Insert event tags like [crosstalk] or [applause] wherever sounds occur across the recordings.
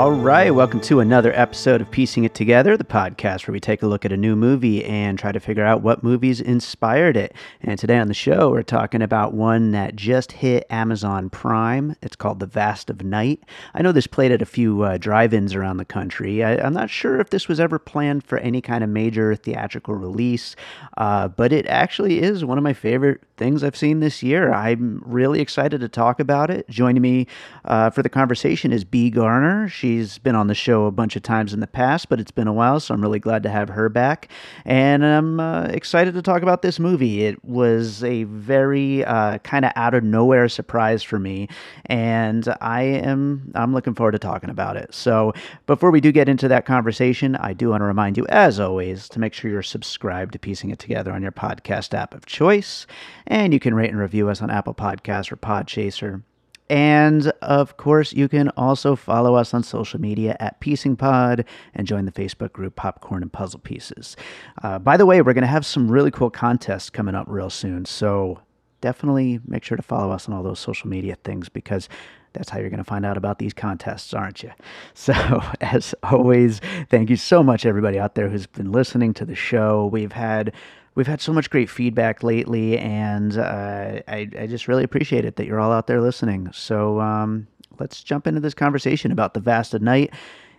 All right, welcome to another episode of Piecing It Together, the podcast where we take a look at a new movie and try to figure out what movies inspired it. And today on the show, we're talking about one that just hit Amazon Prime. It's called The Vast of Night. I know this played at a few uh, drive ins around the country. I, am not sure if this was ever planned for any kind of major theatrical release, uh, but it actually is one of my favorite things I've seen this year. I'm really excited to talk about it. Joining me uh, for the conversation is Bea Garner. She She's been on the show a bunch of times in the past, but it's been a while, so I'm really glad to have her back. And I'm uh, excited to talk about this movie. It was a very uh, kind of out of nowhere surprise for me, and I am I'm looking forward to talking about it. So before we do get into that conversation, I do want to remind you, as always, to make sure you're subscribed to Piecing It Together on your podcast app of choice, and you can rate and review us on Apple Podcasts or Podchaser. And of course, you can also follow us on social media at Piecing Pod and join the Facebook group Popcorn and Puzzle Pieces. Uh, by the way, we're going to have some really cool contests coming up real soon. So definitely make sure to follow us on all those social media things because that's how you're going to find out about these contests, aren't you? [laughs] So, as always, thank you so much, everybody out there who's been listening to the show. We've had we've had so much great feedback lately, and uh, I, I, just really appreciate it that you're all out there listening. So um, let's jump into this conversation about The Vast of Night.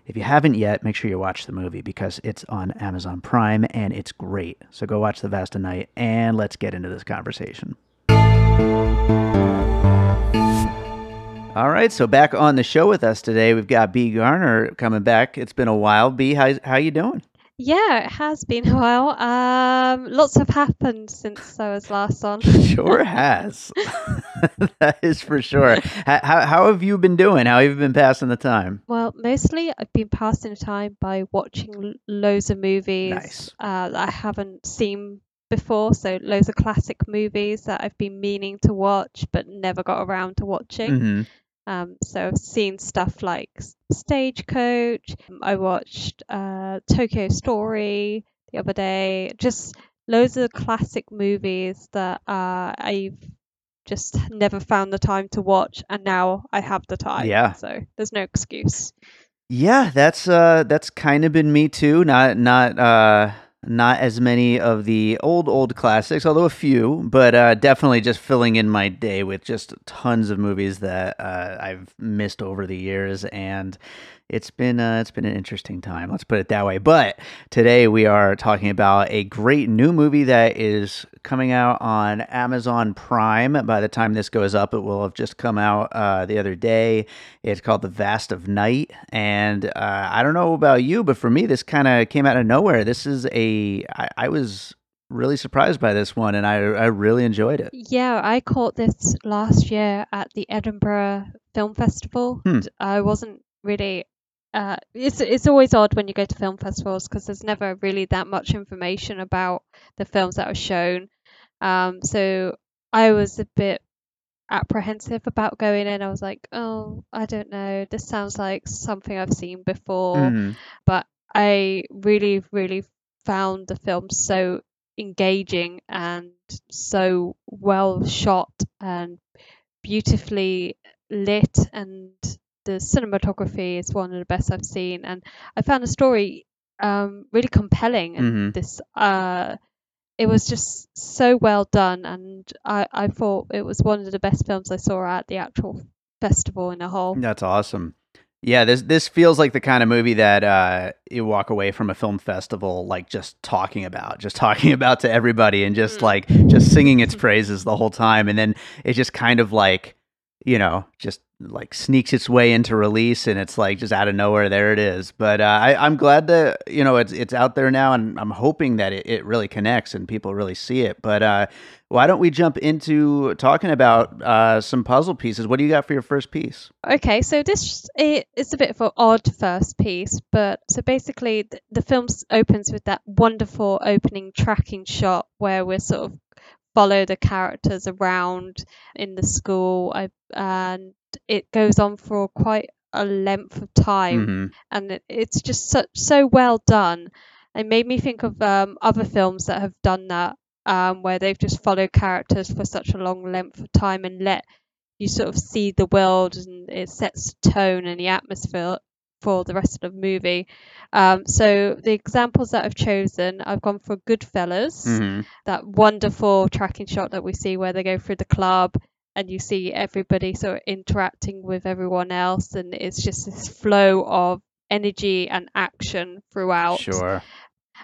If you haven't yet, make sure you watch the movie because it's on Amazon Prime and it's great. So go watch The Vast of Night and let's get into this conversation. All right, so back on the show with us today, we've got Bea Garner coming back. It's been a while. Bea, how how you doing? Yeah, it has been a while. Um, lots have happened since I was last on. [laughs] sure has. [laughs] that is for sure. [laughs] How, how have you been doing? How have you been passing the time? Well, mostly I've been passing the time by watching loads of movies nice. uh, that I haven't seen before. So loads of classic movies that I've been meaning to watch but never got around to watching. Mm-hmm. Um, so I've seen stuff like Stagecoach. I watched uh, Tokyo Story the other day. Just loads of classic movies that uh, I've just never found the time to watch, and now I have the time. Yeah. So there's no excuse. Yeah, that's uh, that's kind of been me too. Not not uh not as many of the old old classics although a few but uh, definitely just filling in my day with just tons of movies that uh, i've missed over the years. And it's been uh, it's been an interesting time. Let's put it that way. But today we are talking about a great new movie that is coming out on Amazon Prime. By the time this goes up, it will have just come out uh, the other day. It's called The Vast of Night, and uh, I don't know about you, but for me, this kind of came out of nowhere. This is a I, I was really surprised by this one and I, I really enjoyed it. Yeah, I caught this last year at the Edinburgh Film Festival. Hmm. I wasn't really uh, it's it's always odd when you go to film festivals because there's never really that much information about the films that are shown. Um, so I was a bit apprehensive about going in. I was like, oh, I don't know. This sounds like something I've seen before, mm-hmm. but I really, really found the film so engaging and so well shot and beautifully lit and the cinematography is one of the best I've seen, and I found the story um, really compelling. And mm-hmm. this, uh, it was just so well done, and I, I thought it was one of the best films I saw at the actual festival in a whole. That's awesome. Yeah, this this feels like the kind of movie that uh, you walk away from a film festival like just talking about, just [laughs] talking about to everybody, and just Mm. like just singing its [laughs] praises the whole time, and then it just kind of like you know just like sneaks its way into release, and it's like just out of nowhere there it is. But uh, I, I'm glad that you know it's it's out there now, and I'm hoping that it, it really connects and people really see it. But uh, why don't we jump into talking about uh, some puzzle pieces? What do you got for your first piece? Okay, so this it, it's a bit of an odd first piece, but so basically the film opens with that wonderful opening tracking shot where we're sort of follow the characters around in the school, I, and it goes on for quite a length of time, Mhm. and it, it's just so, so well done. It made me think of um, other films that have done that, um, where they've just followed characters for such a long length of time and let you sort of see the world and it sets the tone and the atmosphere for the rest of the movie. Um, so the examples that I've chosen, I've gone for Goodfellas, Mhm. that wonderful tracking shot that we see where they go through the club and you see everybody sort of interacting with everyone else and it's just this flow of energy and action throughout. Sure.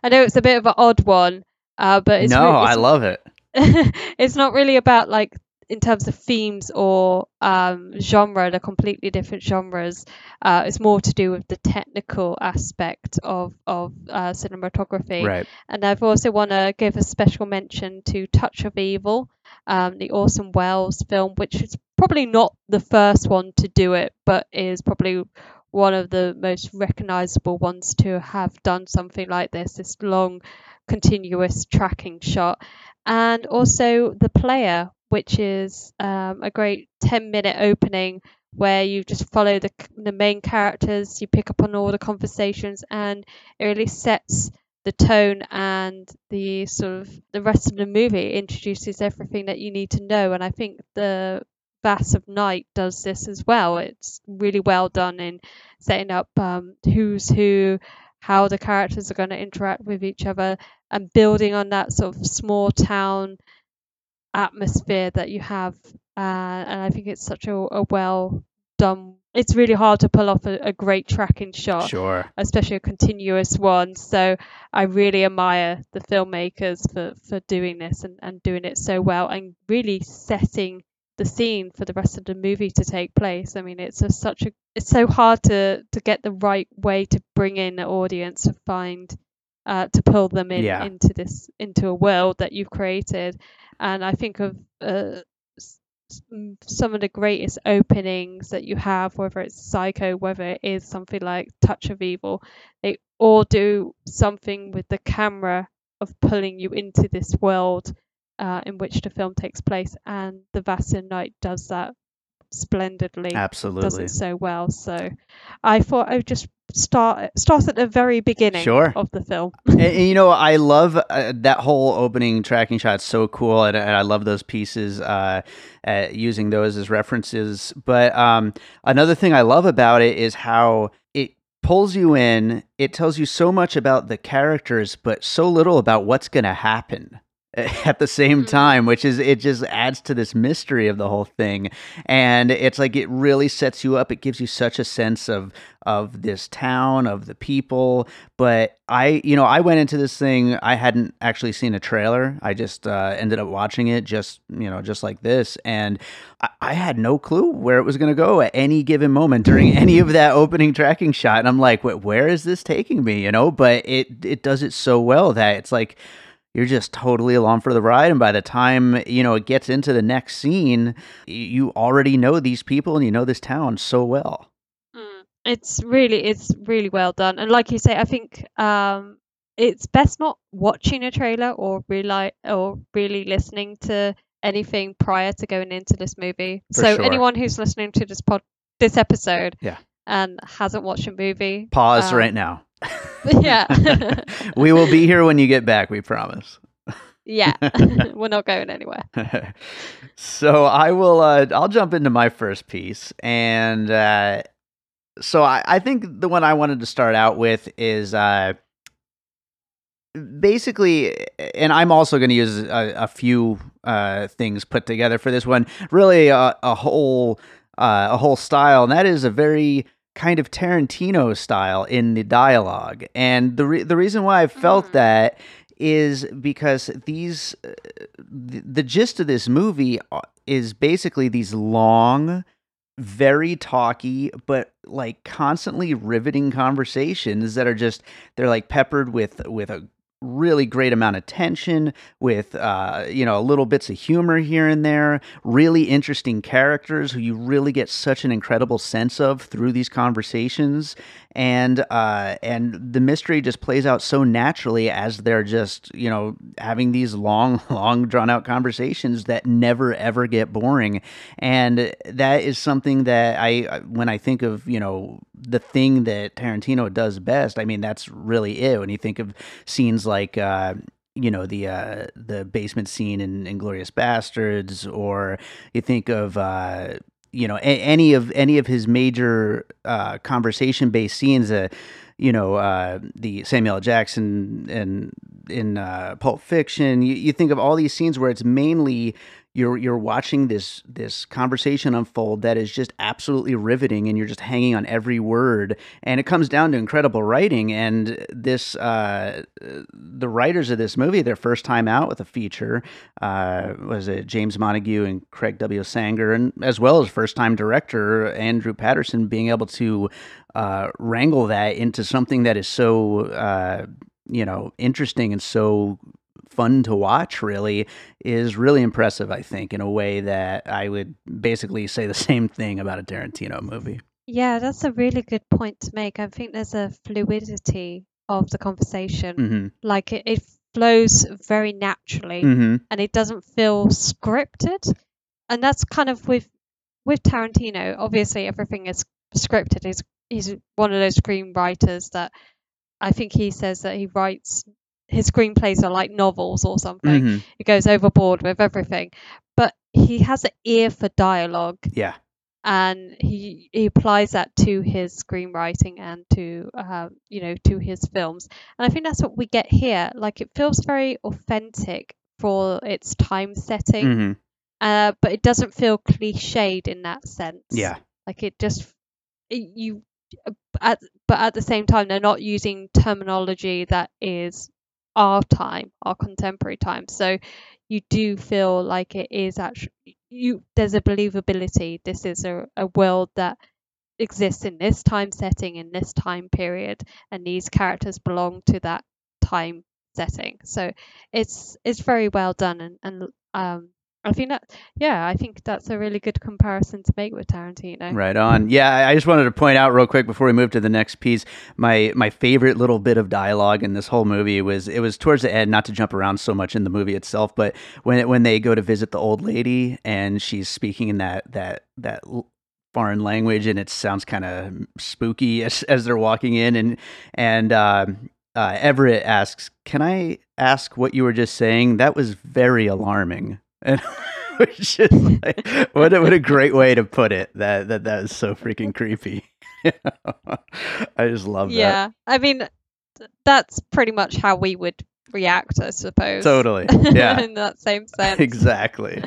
I know it's a bit of an odd one, uh, but it's no, re- I love it. [laughs] it's not really about like in terms of themes or um, genre, they're completely different genres. Uh, it's more to do with the technical aspect of of uh, cinematography. Right. And I've also want to give a special mention to Touch of Evil, um, the Orson Welles film, which is probably not the first one to do it, but is probably one of the most recognizable ones to have done something like this this long, continuous tracking shot. And also The Player, which is um, a great 10 minute opening where you just follow the, the main characters, you pick up on all the conversations, and it really sets the tone and the sort of the rest of the movie introduces everything that you need to know and i think the Vast of Night does this as well it's really well done in setting up um, who's who how the characters are going to interact with each other and building on that sort of small town atmosphere that you have uh, and i think it's such a, a well done it's really hard to pull off a, a great tracking shot Sure. especially a continuous one. So I really admire the filmmakers for, for doing this and, and doing it so well and really setting the scene for the rest of the movie to take place. I mean, it's a, such a it's so hard to to get the right way to bring in the audience to find uh, to pull them in Yeah. into this into a world that you've created. And I think of uh, some of the greatest openings that you have, whether it's Psycho, whether it is something like Touch of Evil, they all do something with the camera of pulling you into this world uh, in which the film takes place. And The Vast of Night does that splendidly, Absolutely. does it so well. So I thought I would just start start at the very beginning Sure. of the film. and, and, you know, I love uh, that whole opening tracking shot. So cool, and, and I love those pieces. Uh, uh, using those as references. But um, another thing I love about it is how it pulls you in. It tells you so much about the characters, but so little about what's going to happen [laughs] at the same Mhm. time which is it just adds to this mystery of the whole thing. And it's like it really sets you up. It gives you such a sense of of this town of the people. But i you know i went into this thing i hadn't actually seen a trailer. I just uh, ended up watching it just you know just like this. And i, I had no clue where it was going to go at any given moment during any of that opening tracking shot. And i'm like "Wait, where is this taking me? You know? But it it does it so well that it's like you're just totally along for the ride and by the time you know it gets into the next scene you already know these people and you know this town so well Mm. It's really it's really well done, and like you say, I think um, it's best not watching a trailer or really or really listening to anything prior to going into this movie. For so sure. anyone who's listening to this pod this episode, Yeah. and hasn't watched a movie, pause Um, right now [laughs] yeah, [laughs] we will be here when you get back we promise yeah, [laughs] we're not going anywhere. so I will. Uh, I'll jump into my first piece, and uh, so I, I think the one I wanted to start out with is uh, basically, and I'm also going to use a, a few uh, things put together for this one. Really, a, a whole uh, a whole style, and that is a very kind of Tarantino style in the dialogue. And the re- the reason why I felt mm. that is because these uh, the, the gist of this movie uh, is basically these long very talky but like constantly riveting conversations that are just they're like peppered with with a really great amount of tension with uh, you know little bits of humor here and there really interesting characters who you really get such an incredible sense of through these conversations and uh, and the mystery just plays out so naturally as they're just you know having these long [laughs] long drawn out conversations that never ever get boring. And that is something that I when I think of you know the thing that Tarantino does best I mean that's really it. When you think of scenes like uh, you know the uh, the basement scene in Inglourious Basterds, or you think of uh, you know a- any of any of his major uh, conversation based scenes. Uh, you know uh, the Samuel Jackson and in uh, Pulp Fiction. You, you think of all these scenes where it's mainly you're you're watching this this conversation unfold that is just absolutely riveting and you're just hanging on every word. And it comes down to incredible writing. And this uh, the writers of this movie their first time out with a feature uh, was it James Montague and Craig W. Sanger and as well as first time director Andrew Patterson being able to uh, wrangle that into something that is so uh, you know interesting and so fun to watch really is really impressive i think in a way that i would basically say the [laughs] same thing about a tarantino movie. Yeah that's a really good point to make. I think there's a fluidity of the conversation. Mm-hmm. like it, it, flows very naturally mm-hmm. and it doesn't feel scripted. And that's kind of with with tarantino obviously everything is scripted. He's he's one of those screenwriters that I think he says that he writes his screenplays are like novels or something. Mm-hmm. He goes overboard with everything, but he has an ear for dialogue. Yeah, and he he applies that to his screenwriting and to um, you know to his films. And I think that's what we get here. Like it feels very authentic for its time setting, mm-hmm. uh, but it doesn't feel cliched in that sense. Yeah, like it just it, you. At, but at the same time, they're not using terminology that is our time, our contemporary time. So you do feel like it is actually you. There's a believability. This is a, a world that exists in this time setting in this time period, and these characters belong to that time setting. So it's it's very well done, and and um, I think that, yeah, I think that's a really good comparison to make with Tarantino. Right on. Yeah, I just wanted to point out real quick before we move to the next piece, my my favorite little bit of dialogue in this whole movie was it was towards the end, not to jump around so much in the movie itself, but when when they go to visit the old lady and she's speaking in that that that foreign language and it sounds kind of spooky [laughs] as as they're walking in and and. Uh, uh, Everett asks, "Can I ask what you were just saying? That was very alarming." And [laughs] which is like what a, what a great way to put it. That that that is so freaking creepy. [laughs] I just love yeah. that. Yeah, I mean, that's pretty much how we would react, I suppose. Totally. [laughs] Yeah. In that same sense. Exactly.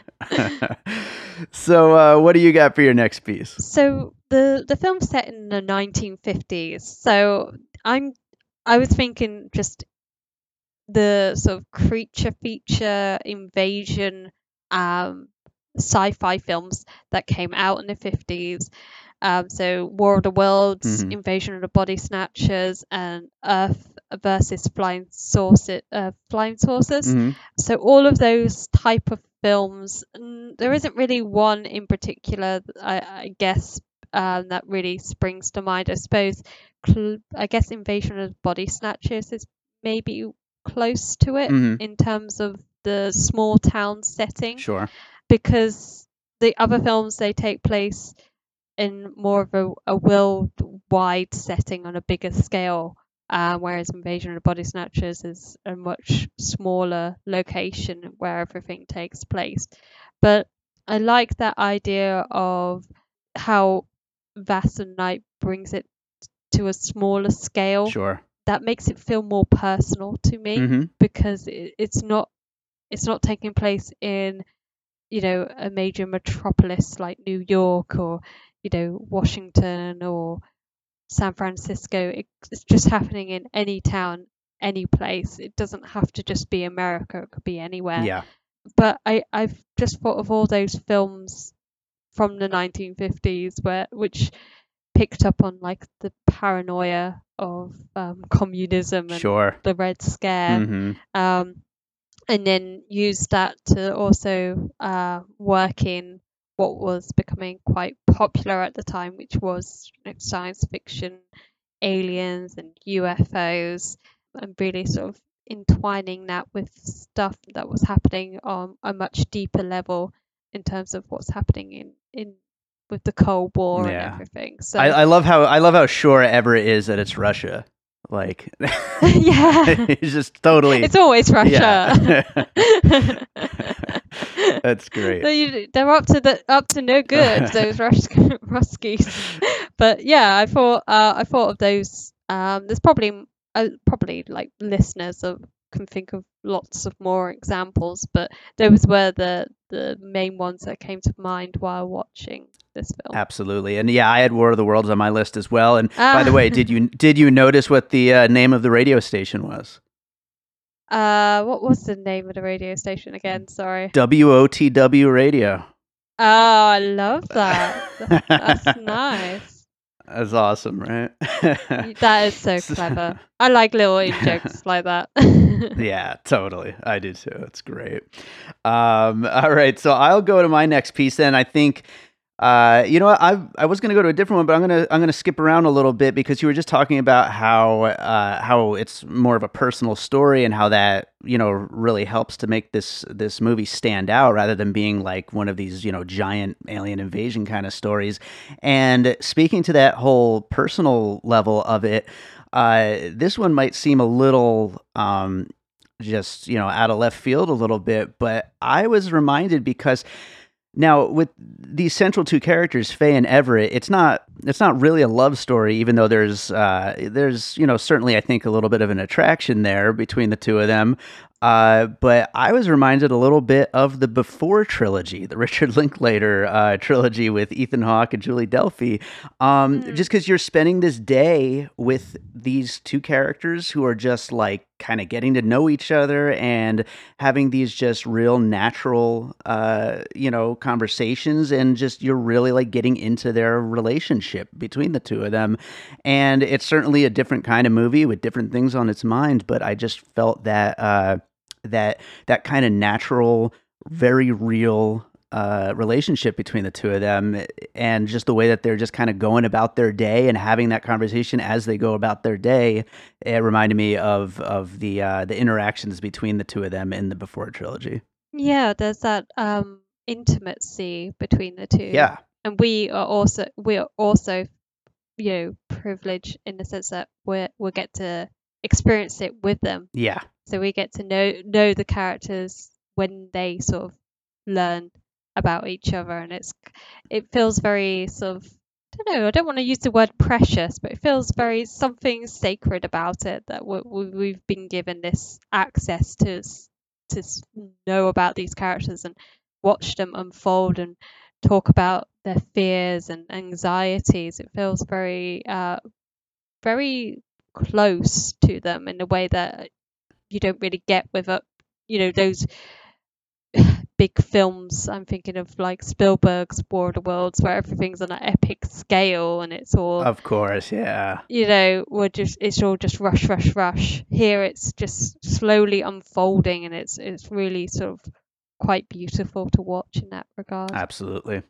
so, uh, what do you got for your next piece? So the the film's set in the 1950s. So I'm I was thinking just the sort of creature feature invasion um, sci-fi films that came out in the 50s. Um, so War of the Worlds, mm-hmm. Invasion of the Body Snatchers, and Earth versus Flying Saucer, uh, Flying Saucers. Mm-hmm. So all of those type of films, there isn't really one in particular, I, I guess, um, that really springs to mind. I suppose, cl- I guess Invasion of the Body Snatchers is maybe close to it mm-hmm. in terms of the small town setting. Sure. Because the other films they take place in more of a, a worldwide setting on a bigger scale, uh, whereas Invasion of the Body Snatchers is a much smaller location where everything takes place. But I like that idea of how Vast of Night brings it to a smaller scale. Sure. That makes it feel more personal to me mm-hmm. because it, it's not it's not taking place in you know a major metropolis like New York or you know Washington or San Francisco. It, it's just happening in any town, any place. It doesn't have to just be America. It could be anywhere. Yeah. But I I've just thought of all those films from the 1950s where which picked up on like the paranoia of um, communism and Sure. the Red Scare hmm um, and then use that to also uh, work in what was becoming quite popular at the time, which was you know, science fiction, aliens, and UFOs, and really sort of entwining that with stuff that was happening on a much deeper level in terms of what's happening in in with the Cold War Yeah. and everything. So I, I love how I love how sure Everett is that it's Russia. Like, [laughs] yeah, [laughs] it's just totally. it's always Russia. Yeah. [laughs] That's great. They, usually- they're up to the up to no good those Rus- Ruskies. but yeah, I thought uh, I thought of those. Um, there's probably uh, probably like listeners of can think of lots of more examples, but those were the the main ones that came to mind while watching this film. Absolutely, and yeah, I had War of the Worlds on my list as well. And by the Ah. way, did you did you notice what the uh, name of the radio station was? Uh, what was the name of the radio station again? Sorry. WOTW Radio. Oh, I love [laughs] that. That's nice. That's awesome, right? That is so [laughs] clever. I like little [laughs] jokes like that. [laughs] yeah, totally. I do too. It's great. Um, all right, so I'll go to my next piece then. I think uh, you know? I I was gonna go to a different one, but I'm gonna I'm gonna skip around a little bit because you were just talking about how uh, how it's more of a personal story and how that you know really helps to make this this movie stand out rather than being like one of these you know giant alien invasion kind of stories. And speaking to that whole personal level of it, uh, this one might seem a little um, just you know out of left field a little bit, but I was reminded because now with these central two characters, Faye and Everett, it's not it's not really a love story, even though there's uh, there's you know certainly I think a little bit of an attraction there between the two of them. Uh, but I was reminded a little bit of the Before trilogy, the [laughs] Richard Linklater uh, trilogy with Ethan Hawke and Julie Delpy. Um, Mm. Just because you're spending this day with these two characters who are just like kind of getting to know each other and having these just real natural, uh, you know, conversations, and just you're really like getting into their relationship between the two of them. And it's certainly a different kind of movie with different things on its mind, but I just felt that uh, that that kind of natural, very real uh, relationship between the two of them, and just the way that they're just kind of going about their day and having that conversation as they go about their day, it reminded me of of the uh, the interactions between the two of them in the Before trilogy. Yeah, there's that um intimacy between the two. Yeah, And we are also we are also you know privileged in the sense that we we get to experience it with them. yeah, So we get to know know the characters when they sort of learn about each other and it's it feels very sort of I don't know, I don't want to use the word precious, but it feels very something sacred about it that we, we've been given this access to to know about these characters and watch them unfold and talk about their fears and anxieties. It feels very, uh, very close to them in a way that you don't really get with, uh, you know, those [sighs] big films. I'm thinking of like Spielberg's War of the Worlds, where everything's on an epic scale and it's all of course, yeah, you know, we're just it's all just rush, rush, rush. Here it's just slowly unfolding and it's it's really sort of quite beautiful to watch in that regard. absolutely.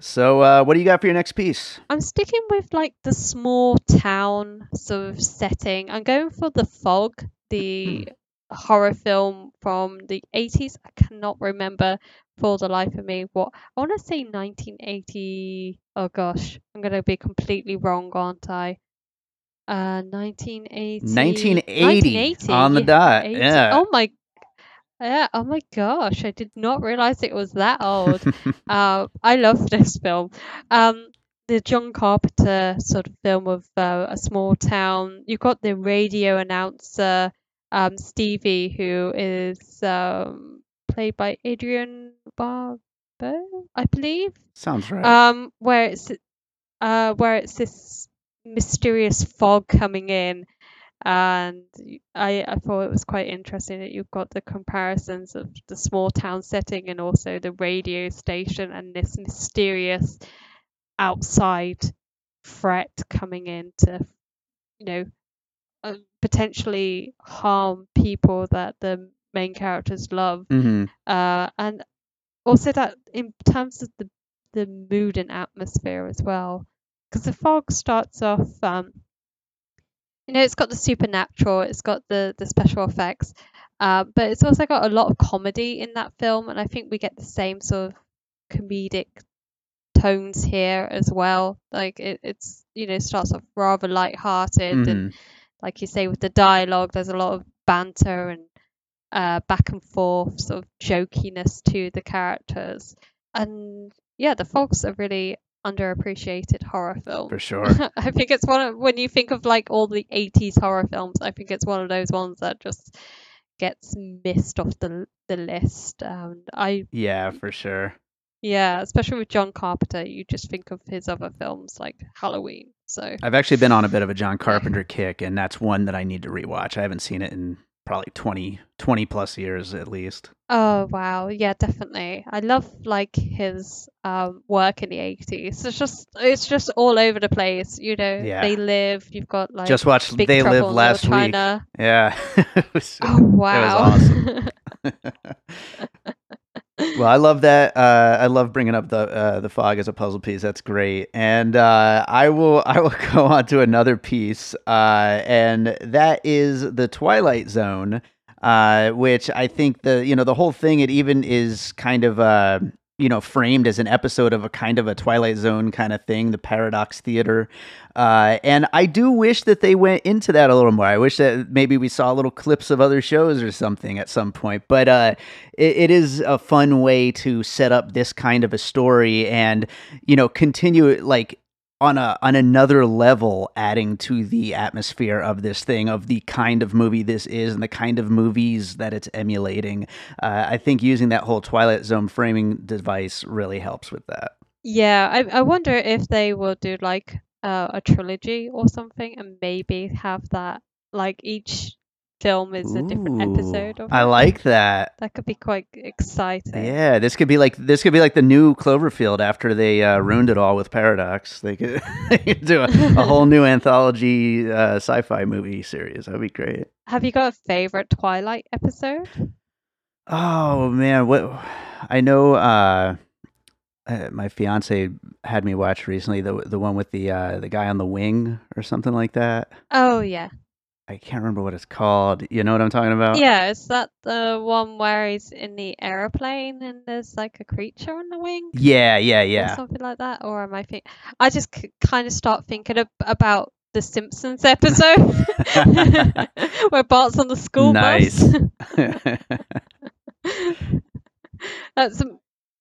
So, uh, what do you got for your next piece? I'm sticking with like the small town sort of setting. I'm going for The Fog, the horror film from the 80s. I cannot remember for the life of me what I want to say 1980. Oh gosh, I'm going to be completely wrong, aren't I? Uh, 1980. 1980 on the yeah, dot. 80. Yeah. Oh my. Yeah. Oh my gosh! I did not realize it was that old. [laughs] Uh, I love this film. Um, the John Carpenter sort of film of uh, a small town. You've got the radio announcer, um, Stevie, who is um, played by Adrienne Barbeau, I believe. Sounds right. Um, where it's uh, where it's this mysterious fog coming in and I, I thought it was quite interesting that you've got the comparisons of the small town setting and also the radio station and this mysterious outside threat coming in to you know potentially harm people that the main characters love. Hmm uh, and also that in terms of the the mood and atmosphere as well because the fog starts off um, you know it's got the supernatural it's got the the special effects uh, but it's also got a lot of comedy in that film and i think we get the same sort of comedic tones here as well. Like it, it's you know starts off rather light-hearted and hmm like you say with the dialogue there's a lot of banter and uh, back and forth sort of jokiness to the characters and yeah the fog's a really underappreciated horror film For sure. [laughs] I think it's one of when you think of like all the 80s horror films, I think it's one of those ones that just gets missed off the the list. And I Yeah, for sure. yeah, especially with John Carpenter, you just think of his other films like Halloween. So I've actually been on a bit of a John Carpenter kick, and that's one that I need to rewatch. I haven't seen it in probably 20, 20 plus years at least. oh wow, yeah, definitely. I love like his um work in the 80s. It's just it's just all over the place, you know. Yeah. They live, you've got like Just watched Big They Trouble Live last week. Yeah. [laughs] it was, Oh wow. awesome. [laughs] [laughs] well, I love that. Uh, I love bringing up the uh, the fog as a puzzle piece. That's great. And uh, I will [laughs] I will go on to another piece, uh, and that is the Twilight Zone, uh, which I think the you know the whole thing. It even is kind of uh, you know framed as an episode of a kind of a Twilight Zone kind of thing, the Paradox Theater. Uh, and I do wish that they went into that a little more. I wish that maybe we saw little clips of other shows or something at some point. But uh, it, it is a fun way to set up this kind of a story and you know continue like on a on another level adding to the atmosphere of this thing of the kind of movie this is and the kind of movies that it's emulating. Uh, i think using that whole twilight zone framing device really helps with that. Yeah, I I wonder if they will do like uh, a trilogy or something, and maybe have that like each film is a different episode of i like that That could be quite exciting. Yeah, this could be like this could be like the new Cloverfield after they uh, ruined it all with Paradox. They could, [laughs] they could do a, a whole new [laughs] anthology uh, sci-fi movie series. That'd be great. Have you got a favorite Twilight episode? Oh man, what I know. Uh, uh, my fiance had me watch recently the the one with the uh, the guy on the wing or something like that. Oh yeah, I can't remember what it's called. You know what I'm talking about? yeah. Is that the one where he's in the aeroplane and there's like a creature on the wing? Yeah, yeah, yeah. something like that or am i think i just c- kind of start thinking ab- about the simpsons episode [laughs] where bart's on the school Nice. bus [laughs] that's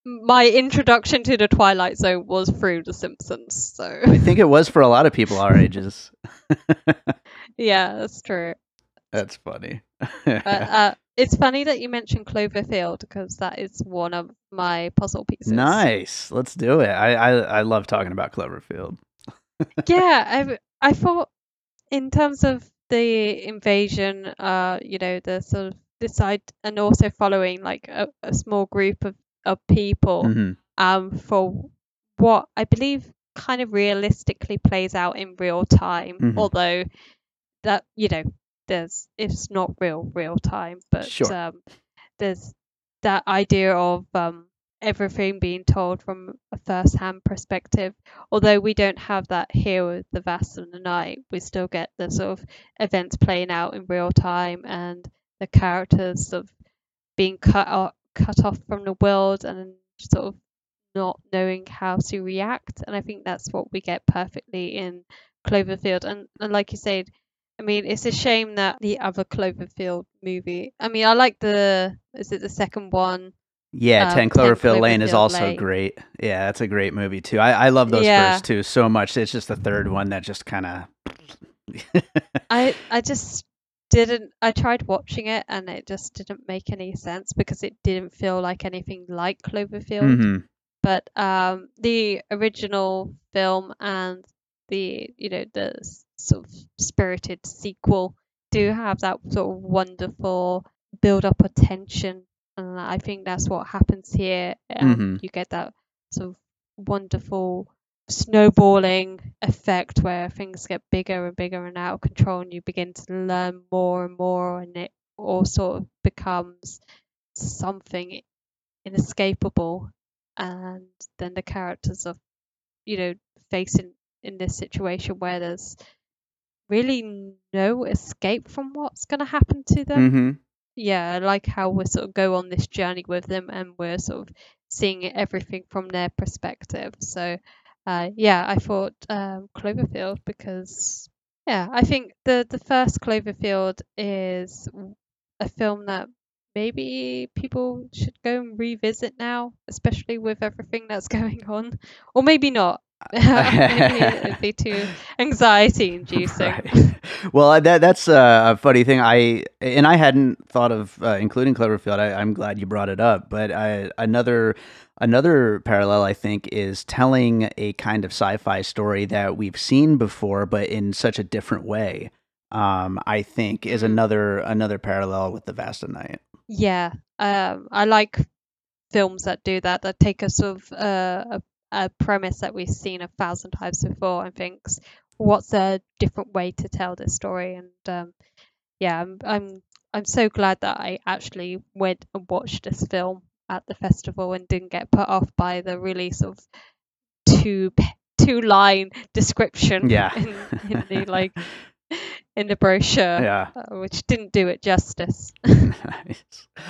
my introduction to the twilight zone was through the simpsons so I think it was for a lot of people our ages. [laughs] yeah that's true That's funny. but [laughs] uh, it's funny that you mentioned cloverfield because that is one of my puzzle pieces nice. Let's do it. I, I I love talking about Cloverfield. yeah, [laughs] I I thought in terms of the invasion, uh, you know, the sort of decide and also following like a, a small group of, of people, hmm um, for what I believe kind of realistically plays out in real time, Mhm. although that, you know, there's, it's not real, real time, but, Sure. um, there's that idea of, um, everything being told from a first-hand perspective. Although we don't have that here with the vast and the night we still get the sort of events playing out in real time and the characters sort of being cut off, cut off from the world and sort of not knowing how to react. And i think that's what we get perfectly in cloverfield. And, and like you said i mean it's a shame that the other cloverfield movie i mean i like the is it the second one Yeah, Um, 10 10 Cloverfield Lane is also Lane. great. Yeah, that's a great movie too. I, I love those Yeah. first two so much. It's just the third one that just kind of. [laughs] I I just didn't I tried watching it and it just didn't make any sense because it didn't feel like anything like Cloverfield. hmm But um the original film and the you know the sort of spirited sequel do have that sort of wonderful build up of tension and I think that's what happens here. Um, mm-hmm. You get that sort of wonderful snowballing effect where things get bigger and bigger and out of control, and you begin to learn more and more, and it all sort of becomes something inescapable. And then the characters are, you know, facing in this situation where there's really no escape from what's going to happen to them. Mm-hmm yeah, I like how we sort of go on this journey with them and we're sort of seeing everything from their perspective. So, uh, yeah, I thought um, Cloverfield because, yeah, I think the the first Cloverfield is a film that maybe people should go and revisit now, especially with everything that's [laughs] going on, or maybe not. [laughs] maybe it'd be too [laughs] anxiety inducing. Right. [laughs] Well, that that's a funny thing. I and I hadn't thought of uh, including Cloverfield. I, am glad you brought it up. But I, another another parallel I think is telling a kind of sci-fi story that we've seen before, but in such a different way. Um, I think is mm-hmm. another another parallel with the Vast Night. Yeah, um, I like films that do that that take a sort of uh, a a premise that we've seen a thousand times before and thinks, what's a different way to tell this story? And um, yeah, I'm, I'm I'm so glad that I actually went and watched this film at the festival and didn't get put off by the really sort of two [laughs] two line description yeah. in, in the like [laughs] in the brochure, yeah. Uh, which didn't do it justice. nice. [laughs] [laughs]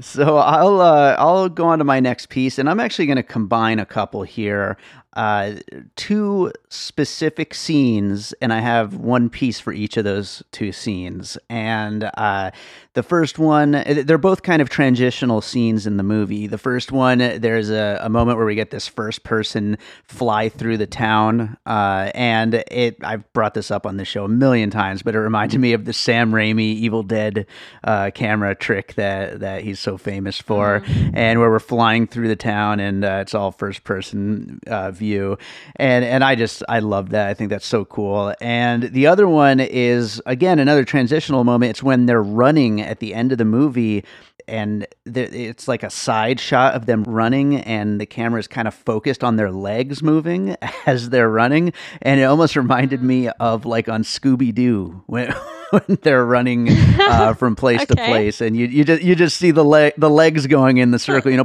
So I'll uh, I'll go on to my next piece, and I'm actually going to combine a couple here uh, two specific scenes, and I have one piece for each of those two scenes. And uh, the first one, they're both kind of transitional scenes in the movie. The first one, there's a, a moment where we get this first person fly through the town, uh, and it. I've brought this up on the show a million times, but it reminded me of the Sam Raimi Evil Dead uh, camera trick that that he's so famous for, mm-hmm. and where we're flying through the town, and uh, it's all first person uh, view view, and and I just I love that. I think that's so cool. And the other one is again another transitional moment. It's when they're running at the end of the movie and it's like a side shot of them running and the camera is kind of focused on their legs moving [laughs] as they're running and it almost reminded me of like on scooby-doo [laughs] when, when they're running uh, from [laughs] place okay. to place and you, you just you just see the leg the legs going in the circle you know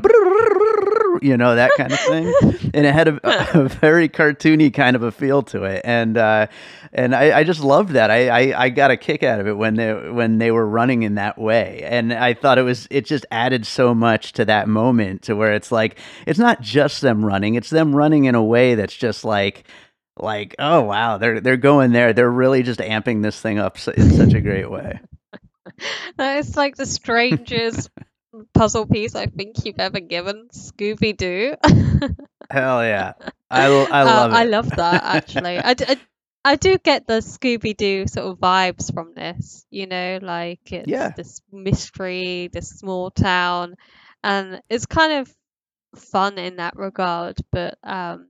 you know that kind of thing, and it had a, [laughs] a, very cartoony kind of a feel to it, and uh, and I, I, just loved that. I, I, I got a kick out of it when they when they were running in that way, and I thought it was it just added so much to that moment to where it's like it's not just them running, it's them running in a way that's just like like oh wow they're they're going there. They're really just amping this thing up in such a great way. [laughs] It's like the strangest [laughs] puzzle piece I think you've ever given. Scooby Doo. [laughs] Hell yeah, [laughs] I, I uh, love uh, it. I love that actually. I, I, I do get the Scooby Doo sort of vibes from this. You know, like it's yeah. this mystery, this small town, and it's kind of fun in that regard. But um,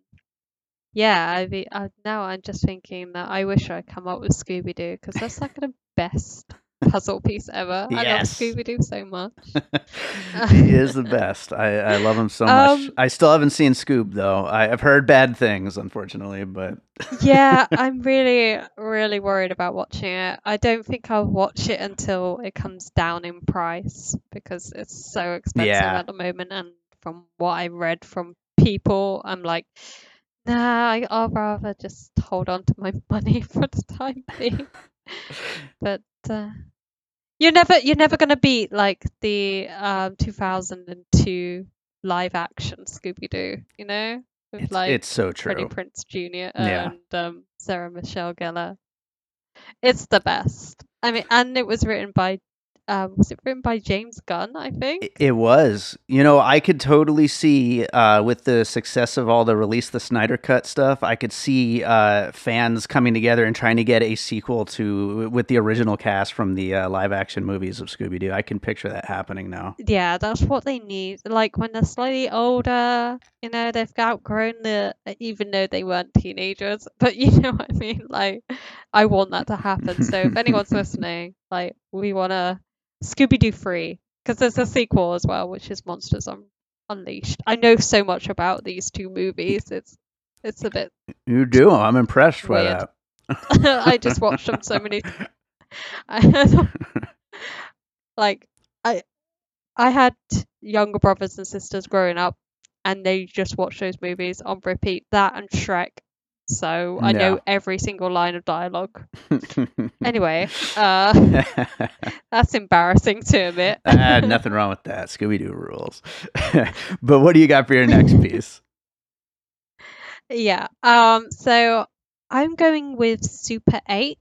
yeah, I, be, I now I'm just thinking that I wish I'd come up with Scooby Doo because that's like the best puzzle piece ever. Yes. I love Scooby Doo so much. [laughs] he is the best. I, I love him so much. Um, I still haven't seen Scoob though. I, have heard bad things, unfortunately, but [laughs] yeah, I'm really, really worried about watching it. I don't think I'll watch it until it comes down in price because it's so expensive yeah. at the moment. And from what I read from people, I'm like, nah, I'll rather just hold on to my [laughs] money for the time being. but uh, you're never you're never gonna beat like the um 2002 live action Scooby Doo, you know, with it's, like it's so true. Freddie Prinze Jr. and yeah. um, Sarah Michelle Gellar. It's the best. I mean, and it was written by um, was it written by James Gunn? I think. It- was. You know, I could totally see uh, with the success of all the release the Snyder Cut stuff, I could see uh, fans coming together and trying to get a sequel to with the original cast from the uh, live action movies of Scooby Doo. I can picture that happening now. Yeah, that's what they need. Like when they're slightly older, you know, they've outgrown the, even though they weren't teenagers, [laughs] but you know what I mean? Like, I want that to happen. So if anyone's [laughs] listening, like, we want to Scooby Doo free, because there's a sequel as well, which is Monsters Un- Unleashed. I know so much about these two movies. It's it's a bit. You do. I'm impressed by Weird. that. [laughs] I just watched them so many. [laughs] Like I I had younger brothers and sisters growing up and they just watched those movies on repeat that and Shrek so I know every single line of dialogue [laughs] anyway [laughs] uh that's embarrassing to admit Ah, nothing wrong with that. Scooby Doo rules. [laughs] but what do you got for your next piece? yeah um so I'm going with Super 8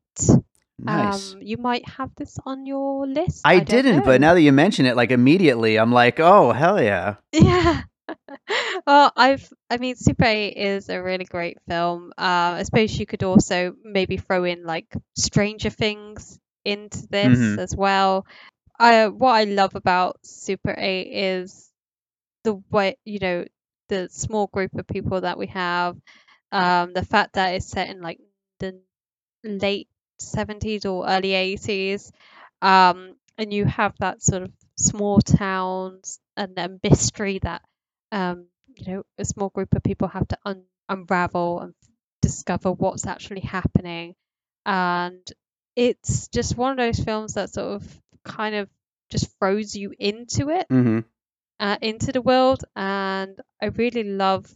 Nice. um you might have this on your list I, don't didn't, but now that you mention it, like immediately, I'm like, oh hell yeah. Yeah. [laughs] well, I've, I mean, Super 8 is a really great film. Um, I suppose you could also maybe throw in like Stranger Things into this Mhm. as well. I, what I love about Super 8 is the way, you know, the small group of people that we have, um, the fact that it's set in like the late 70s or early 80s, um, and you have that sort of small towns and a mystery that um, you know a small group of people have to un- unravel and discover what's actually happening and it's just one of those films that sort of kind of just throws you into it Mm-hmm. uh, into the world and i really love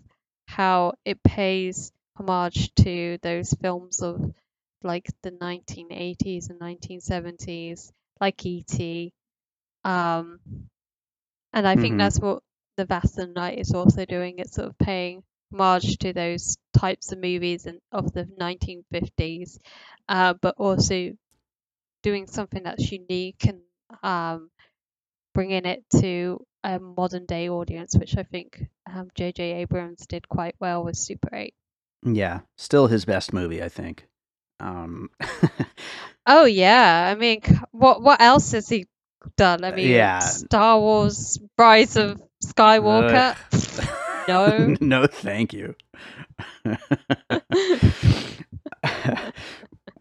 how it pays homage to those films of like the 1980s and 1970s like E.T. um and i think Mhm. that's what the Vast Night is also doing it's sort of paying homage to those types of movies and of the 1950s uh, but also doing something that's unique and um, bringing it to a modern day audience, which I think um, J.J. Abrams did quite well with Super 8. Yeah, still his best movie, I think. Um, [laughs] Oh yeah, I mean, what what else has he done? I mean, Yeah. Star Wars: Rise of Skywalker. [laughs] [laughs] No. no, thank you. [laughs]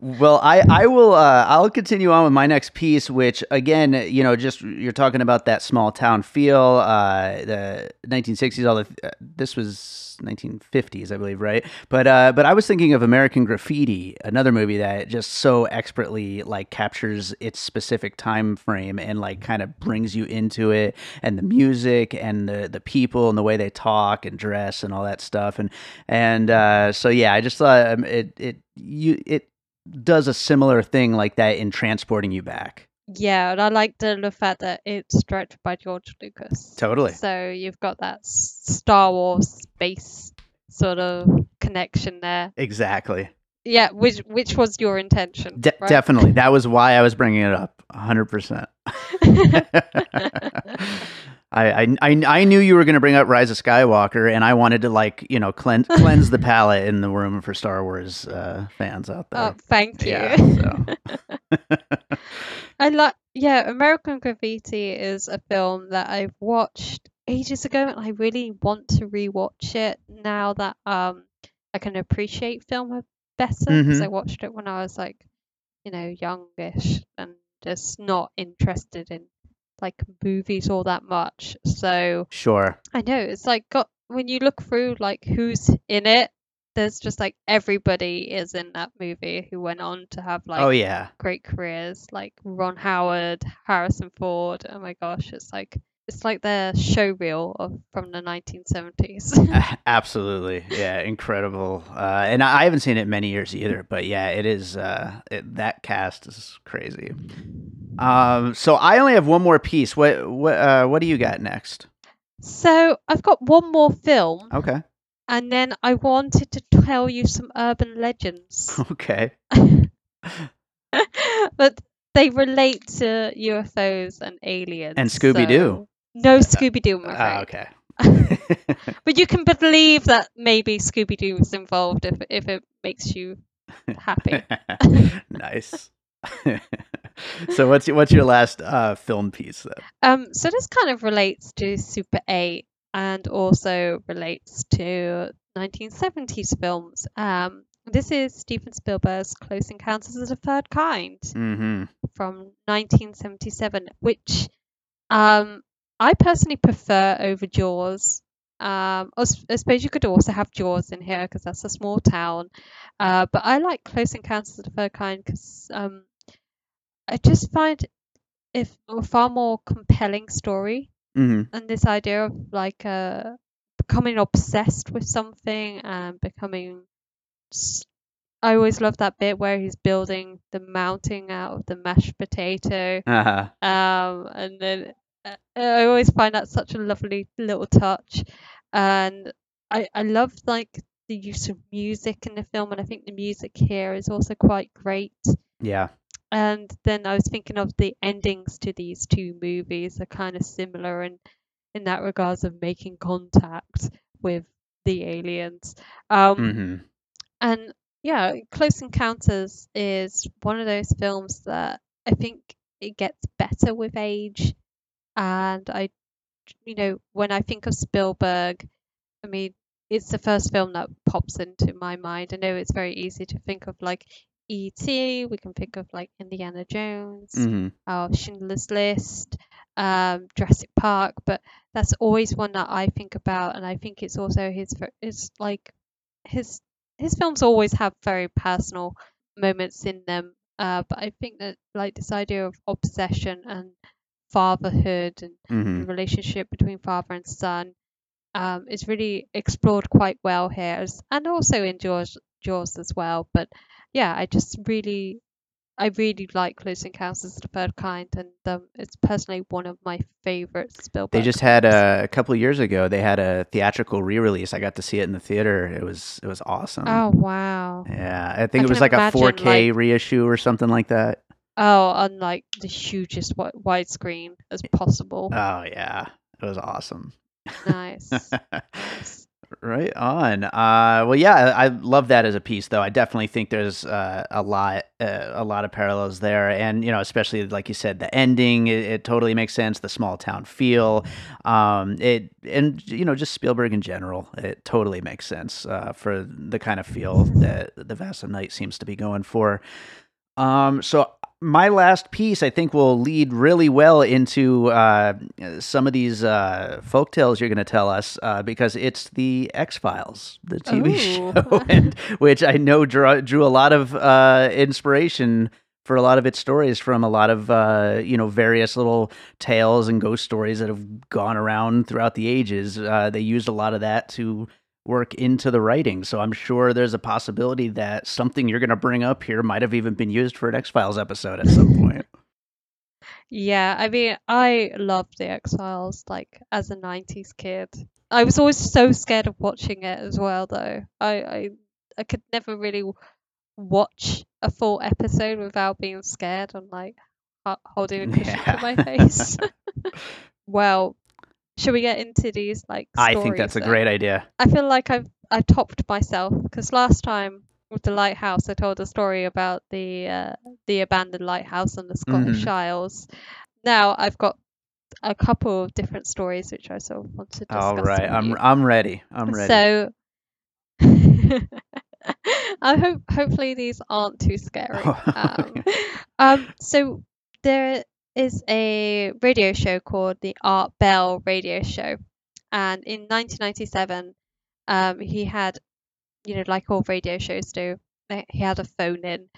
well, I I will uh, I'll continue on with my next piece, which again, you know, just you're talking about that small town feel, uh, the 1960s. All the uh, this was 1950s, I believe, right? But uh, but I was thinking of American Graffiti, another movie that just so expertly like captures its specific time frame and like kind of brings you into it, and the music and the the people and the way they talk and dress and all that stuff, and and uh, so yeah, I just thought um, it it you it does a similar thing like that in transporting you back. Yeah, and I like the, the fact that it's directed by George Lucas. Totally. So you've got that Star Wars space sort of connection there. Exactly. Yeah, which which was your intention? De- right? Definitely. That was why I was bringing it up. 100%. I, [laughs] [laughs] I, I I knew you were going to bring up Rise of Skywalker, and I wanted to like you know cleanse [laughs] cleanse the palate in the room for Star Wars uh, fans out there. Oh, thank you. yeah, so. [laughs] [laughs] I like yeah, American Graffiti is a film that I've watched ages ago and I really want to rewatch it now that um I can appreciate film better because Mhm. I watched it when I was like, you know, youngish and just not interested in like movies all that much. So sure. I know it's like got when you look through like who's in it, there's just like everybody is in that movie who went on to have like oh yeah, great careers like Ron Howard, Harrison Ford. Oh my gosh, it's like it's like their show reel of from the 1970s. [laughs] Absolutely. Yeah, incredible. Uh, and I I haven't seen it in many years either, but yeah, it is. Uh, it, that cast is crazy. Um, so I only have one more piece. What what uh, what do you got next? so I've got one more film, Okay. and then I wanted to tell you some urban legends. [laughs] Okay. [laughs] but they relate to UFOs and aliens. And Scooby-Doo. so- No Scooby Doo, I'm Ah, afraid. okay. [laughs] But you can [laughs] believe that maybe Scooby Doo is involved if if it makes you happy. [laughs] nice. so what's your, what's your last uh, film piece then? Um, so this kind of relates to Super 8 and also relates to 1970s films. Um, this is Steven Spielberg's Close Encounters of the Third Kind Mm-hmm. from 1977, which um, I personally prefer over Jaws. Um, I suppose you could also have Jaws in here because that's a small town. Uh, but I like Close Encounters of the Third Kind because um, I just find it a far more compelling story Mm-hmm. and this idea of like uh, becoming obsessed with something and becoming. I always love that bit where he's building the mounting out of the mashed potato Uh-huh. um and then I always find that such a lovely little touch and I I love like the use of music in the film and I think the music here is also quite great Yeah. and then I was thinking of the endings to these two movies are kind of similar in in that regards of making contact with the aliens. Um, Mm-hmm. and yeah, Close Encounters is one of those films that I think it gets better with age. And I, you know, when I think of Spielberg, I mean, it's the first film that pops into my mind. I know it's very easy to think of like E.T., we can think of like Indiana Jones, Mm-hmm. or Schindler's List, um, Jurassic Park, but that's always one that I think about, and I think it's also his. It's like his his films always have very personal moments in them. Uh, but I think that like this idea of obsession and fatherhood and Mm-hmm. the relationship between father and son um, is really explored quite well here, and also in Jaws, Jaws as well. But yeah, I just really, I really like Close Encounters of the Third Kind, and um, it's personally one of my favorite Spielberg. They just had a, a couple of years ago. They had a theatrical re-release. I got to see it in the theater. It was it was awesome. Oh wow! Yeah, I think I it was like a 4K like- reissue or something like that. Oh, on like the hugest wi- widescreen as possible. Oh yeah, it was awesome. nice. [laughs] nice. right on. Uh, well, yeah, I I love that as a piece, though. I definitely think there's uh, a lot, uh, a lot of parallels there, and you know, especially like you said, the ending, it, it totally makes sense. The small town feel, um, it, and you know, just Spielberg in general, it totally makes sense uh, for the kind of feel that the Vast of Night seems to be going for. Um, so my last piece, I think, will lead really well into uh, some of these uh, folk tales you're going to tell us uh, because it's the X Files, the TV Ooh. show, [laughs] and, which I know drew, drew a lot of uh, inspiration for a lot of its stories from a lot of uh, you know various little tales and ghost stories that have gone around throughout the ages. Uh, they used a lot of that to work into the writing. So I'm sure there's a possibility that something you're going to bring up here might have even been used for an X Files episode at some point. [laughs] Yeah, I mean, I love the X Files like as a '90s kid. I was always so scared of watching it as well, though. I I, I could never really watch a full episode without being scared and like holding a cushion to my [laughs] face. [laughs] well, should we get into these like? I think that's a then? great idea. I feel like I've I've topped myself because last time with the lighthouse, I told a story about the uh, the abandoned lighthouse on the Scottish Mhm. Isles. Now I've got a couple of different stories which I sort of want to discuss. All right, I'm you. I'm ready. I'm ready. So. [laughs] I hope hopefully these aren't too scary. [laughs] Um, [laughs] um, so there is a radio show called the Art Bell Radio Show, and in 1997, um, he had, you know, like all radio shows do, eh, he had a phone in,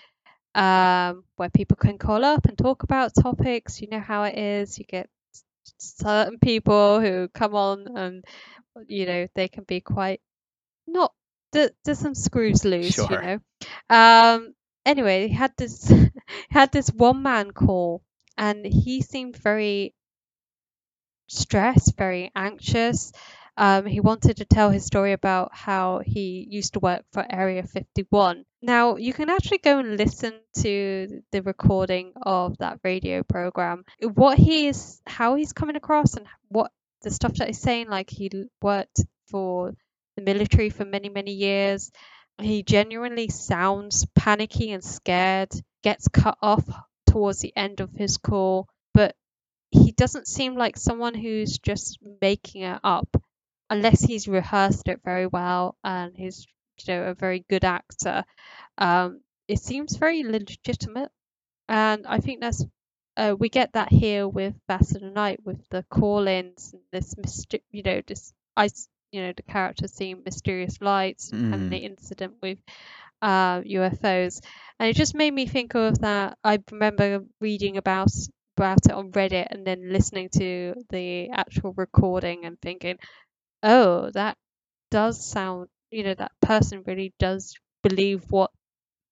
um, where people can call up and talk about topics. You know how it is. You get certain people who come on, and you know they can be quite not. there- There's some screws loose, you know. Um, anyway, he had this [laughs] he had this one man call, and he seemed very stressed, very anxious, Um, he wanted to tell his story about how he used to work for Area 51. Now, you can actually go and listen to the recording of that radio program. What he is, how he's coming across, and what the stuff that he's saying, like he worked for the military for many, many years. He genuinely sounds panicky and scared, gets cut off towards the end of his call, but he doesn't seem like someone who's just making it up unless he's rehearsed it very well and he's you know a very good actor um, it seems very legitimate and i think that's uh, we get that here with Vast of Night with the call-ins and this myster- you know this I you know the character seeing mysterious lights Mm. and the incident with uh, UFOs and it just made me think of that I remember reading about about it on Reddit and then listening to the actual recording and thinking oh that does sound you know that person really does believe what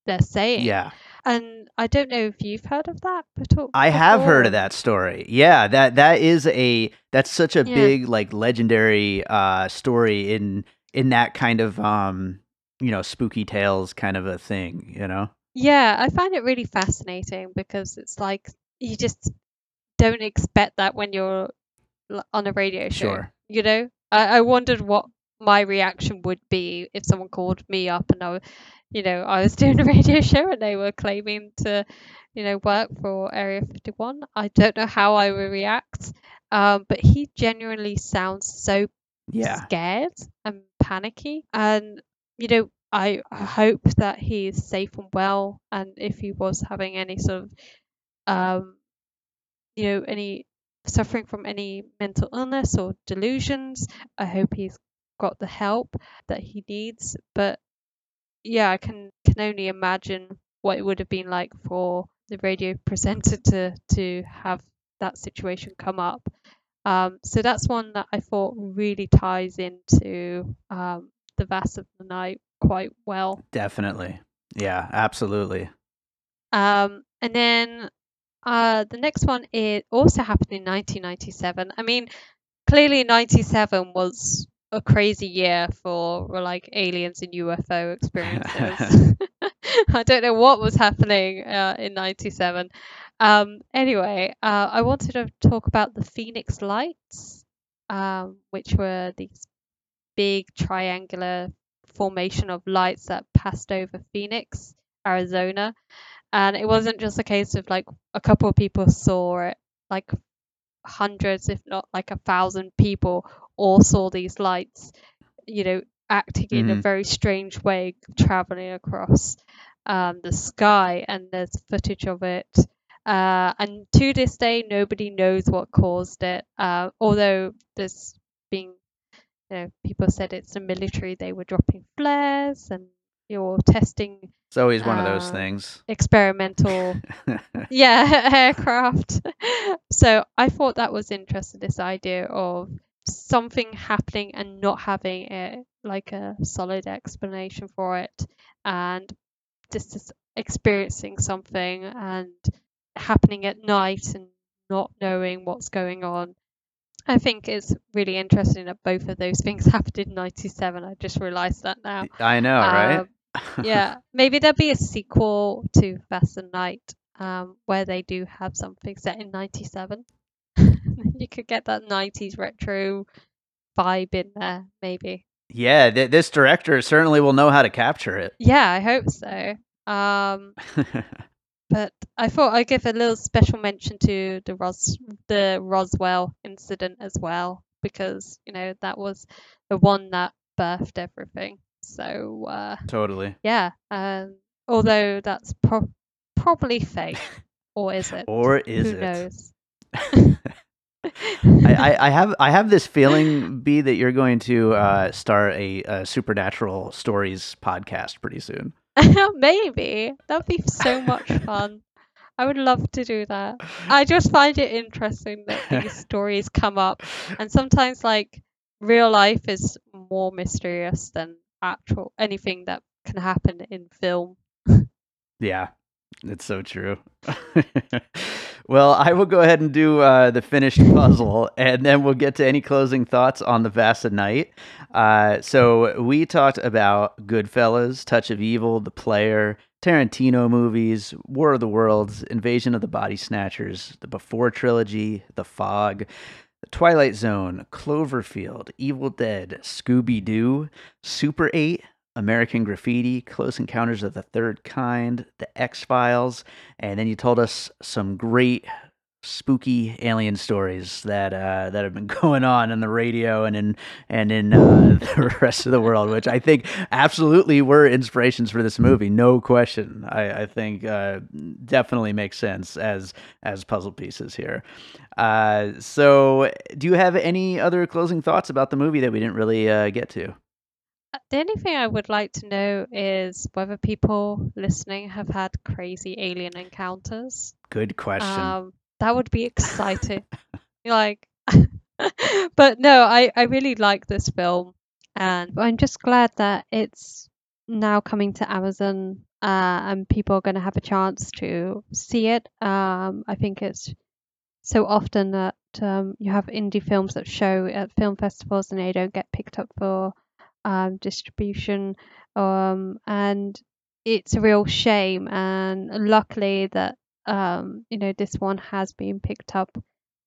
they're saying Yeah. and I don't know if you've heard of that before. I have heard of that story. Yeah, that that is a that's such a Yeah. big like legendary uh story in in that kind of um you know spooky tales kind of a thing, you know. Yeah, I find it really fascinating because it's like you just don't expect that when you're on a radio show. Sure. You know, I, I wondered what my reaction would be if someone called me up and I, you know, I was [laughs] doing a radio show and they were claiming to, you know, work for Area 51. I don't know how I would react. Um, but he genuinely sounds so Yeah. scared and panicky. And, you know, I, hope that he is safe and well. And if he was having any sort of, um, you know, any suffering from any mental illness or delusions, I hope he's got the help that he needs. But yeah, I can can only imagine what it would have been like for the radio [laughs] presenter to to have that situation come up. Um, so that's one that I thought really ties into um, the Vast of the Night quite well. Definitely. Yeah, absolutely. Um, and then uh, the next one it also happened in 1997. I mean, clearly 97 was a crazy year for like aliens and UFO experiences. [laughs] [laughs] I don't know what was happening uh, in 97. Um, anyway, uh, I wanted to talk about the Phoenix Lights, um, which were these big triangular formation of lights that passed over Phoenix, Arizona. And it wasn't just a case of like a couple of people saw it, like hundreds, if not like a thousand people all saw these lights, you know, acting in a Mhm. very strange way, traveling across um, the sky. And there's footage of it. Uh, and to this day, nobody knows what caused it. Uh, although there's been, you know, people said it's the military. They were dropping flares and you're testing It's always one of those Uh, things. experimental [laughs] yeah [laughs] aircraft so i thought that was interesting this idea of something happening and not having a like a solid explanation for it and just this experiencing something and happening at night and not knowing what's going on i think it's really interesting that both of those things [laughs] happened in 97 i just realized that now I know, right? Um, yeah, [laughs] maybe there'll be a sequel to Vast of Night, um, where they do have something set in '97. [laughs] you could get that '90s retro vibe in there, maybe. yeah, th- this director certainly will know how to capture it. Yeah, I hope so. Um, but I thought I'd give a little special mention to the Ros the Roswell incident as well, because you know that was the one that birthed everything. So uh, totally. Yeah, um, although that's pro- probably fake, [laughs] or is it? Or is Who it? knows? [laughs] I, I, I have I have this feeling, [laughs] B, that you're going to uh, start a, a supernatural stories podcast pretty soon. [laughs] Maybe that'd be so much fun. I would love to do that. I just find it interesting that these [laughs] stories come up, and sometimes like real life is more mysterious than actual anything that can happen in film. Yeah, it's so true. [laughs] Well, I will go ahead and do uh, the finished puzzle, and then we'll get to any closing thoughts on the Vast of Night. Uh, so we talked about Goodfellas, Touch of Evil, The Player, Tarantino movies, War of the Worlds, Invasion of the Body Snatchers, the Before trilogy, The Fog, The Twilight Zone, Cloverfield, Evil Dead, Scooby Doo, Super 8, American Graffiti, Close Encounters of the Third Kind, The X Files, and then you told us some great spooky alien stories that uh, that have been [laughs] going on in the radio and in and in uh, [laughs] the rest of the world, which I think absolutely were inspirations for this movie, no question. I, I think uh, definitely makes sense as as puzzle pieces here. Uh, so, do you have any other closing thoughts about the movie that we didn't really uh, get to? The only thing I would like to know is whether people listening have had crazy alien encounters. Good question. Um, that would be exciting. [laughs] like, [laughs] but no, I I really like this film, and I'm just glad that it's now coming to Amazon, uh, and people are going to have a chance to see it. Um, I think it's so often that um, you have indie films that show at film festivals and they don't get picked up for um, distribution, um, and it's a real shame. And luckily that um, you know this one has been picked up,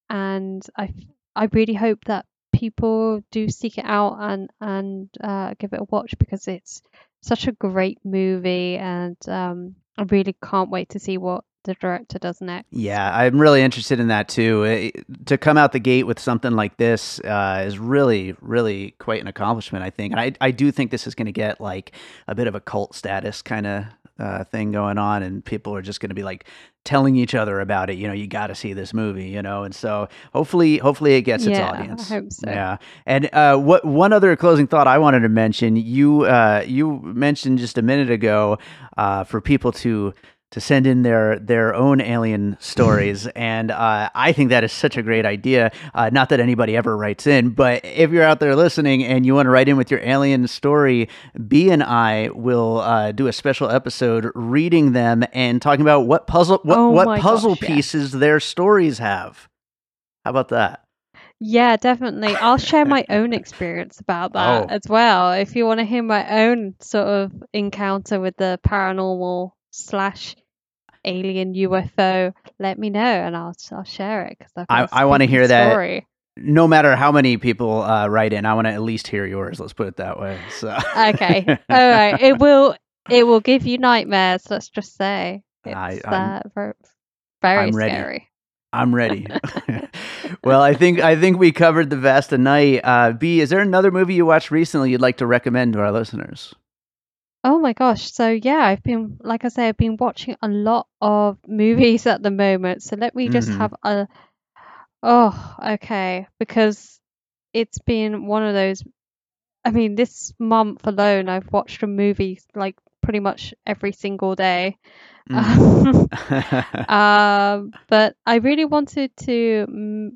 and I I really hope that people do seek it out and and uh, give it a watch because it's such a great movie, and um, I really can't wait to see what the director does next. Yeah, I'm really interested in that too. It, to come out the gate with something like this uh, is really, really quite an accomplishment, I think. And I, I do think this is going to get like a bit of a cult status kind of uh, thing going on, and people are just going to be like telling each other about it. You know, you got to see this movie. You know, and so hopefully, hopefully it gets its audience. I hope so. Yeah, and uh, what one other closing thought I wanted to mention you uh, you mentioned just a minute ago uh, for people to to send in their their own alien stories, and uh, I think that is such a great idea. Uh, not that anybody ever writes in, but if you're out there listening and you want to write in with your alien story, B and I will uh, do a special episode reading them and talking about what puzzle what, oh what puzzle gosh, pieces yeah. their stories have. How about that? Yeah, definitely. I'll share my [laughs] own experience about that oh. as well. If you want to hear my own sort of encounter with the paranormal slash alien UFO, let me know and I'll I'll share it because I I want to hear story. that. No matter how many people uh, write in, I want to at least hear yours. Let's put it that way. So okay, [laughs] all right. It will it will give you nightmares. Let's just say it's I, uh, very, very I'm scary. Ready. I'm ready. [laughs] [laughs] well, I think I think we covered the Vast of Night. Uh, B, is there another movie you watched recently you'd like to recommend to our listeners? Oh my gosh. So yeah, I've been like I say, I've been watching a lot of movies at the moment. So let me just Mhm. have a oh, okay. Because it's been one of those I mean, this month alone I've watched a movie like pretty much every single day. Mm. [laughs] [laughs] Um, but I really wanted to mm,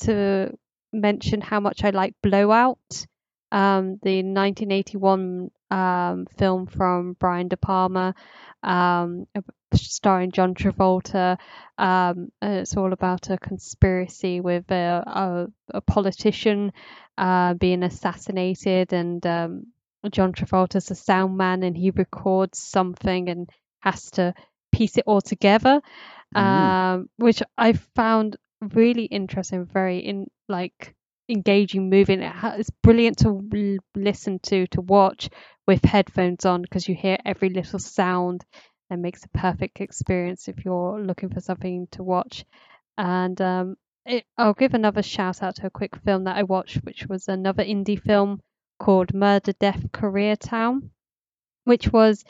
to mention how much I like Blowout, um, the 1981 um, film from Brian De Palma, um, starring John Travolta. Um, it's all about a conspiracy with a, a, a politician uh, being assassinated, and um, John Travolta's a sound man, and he records something and has to piece it all together, Mm. um, which I found really interesting, very in like engaging moving. It ha- it's brilliant to listen to, to watch with headphones on because you hear every little sound and makes a perfect experience if you're looking for something to watch. And um, it, I'll give another shout out to a quick film that I watched, which was another indie film called Murder, Death, Koreatown which was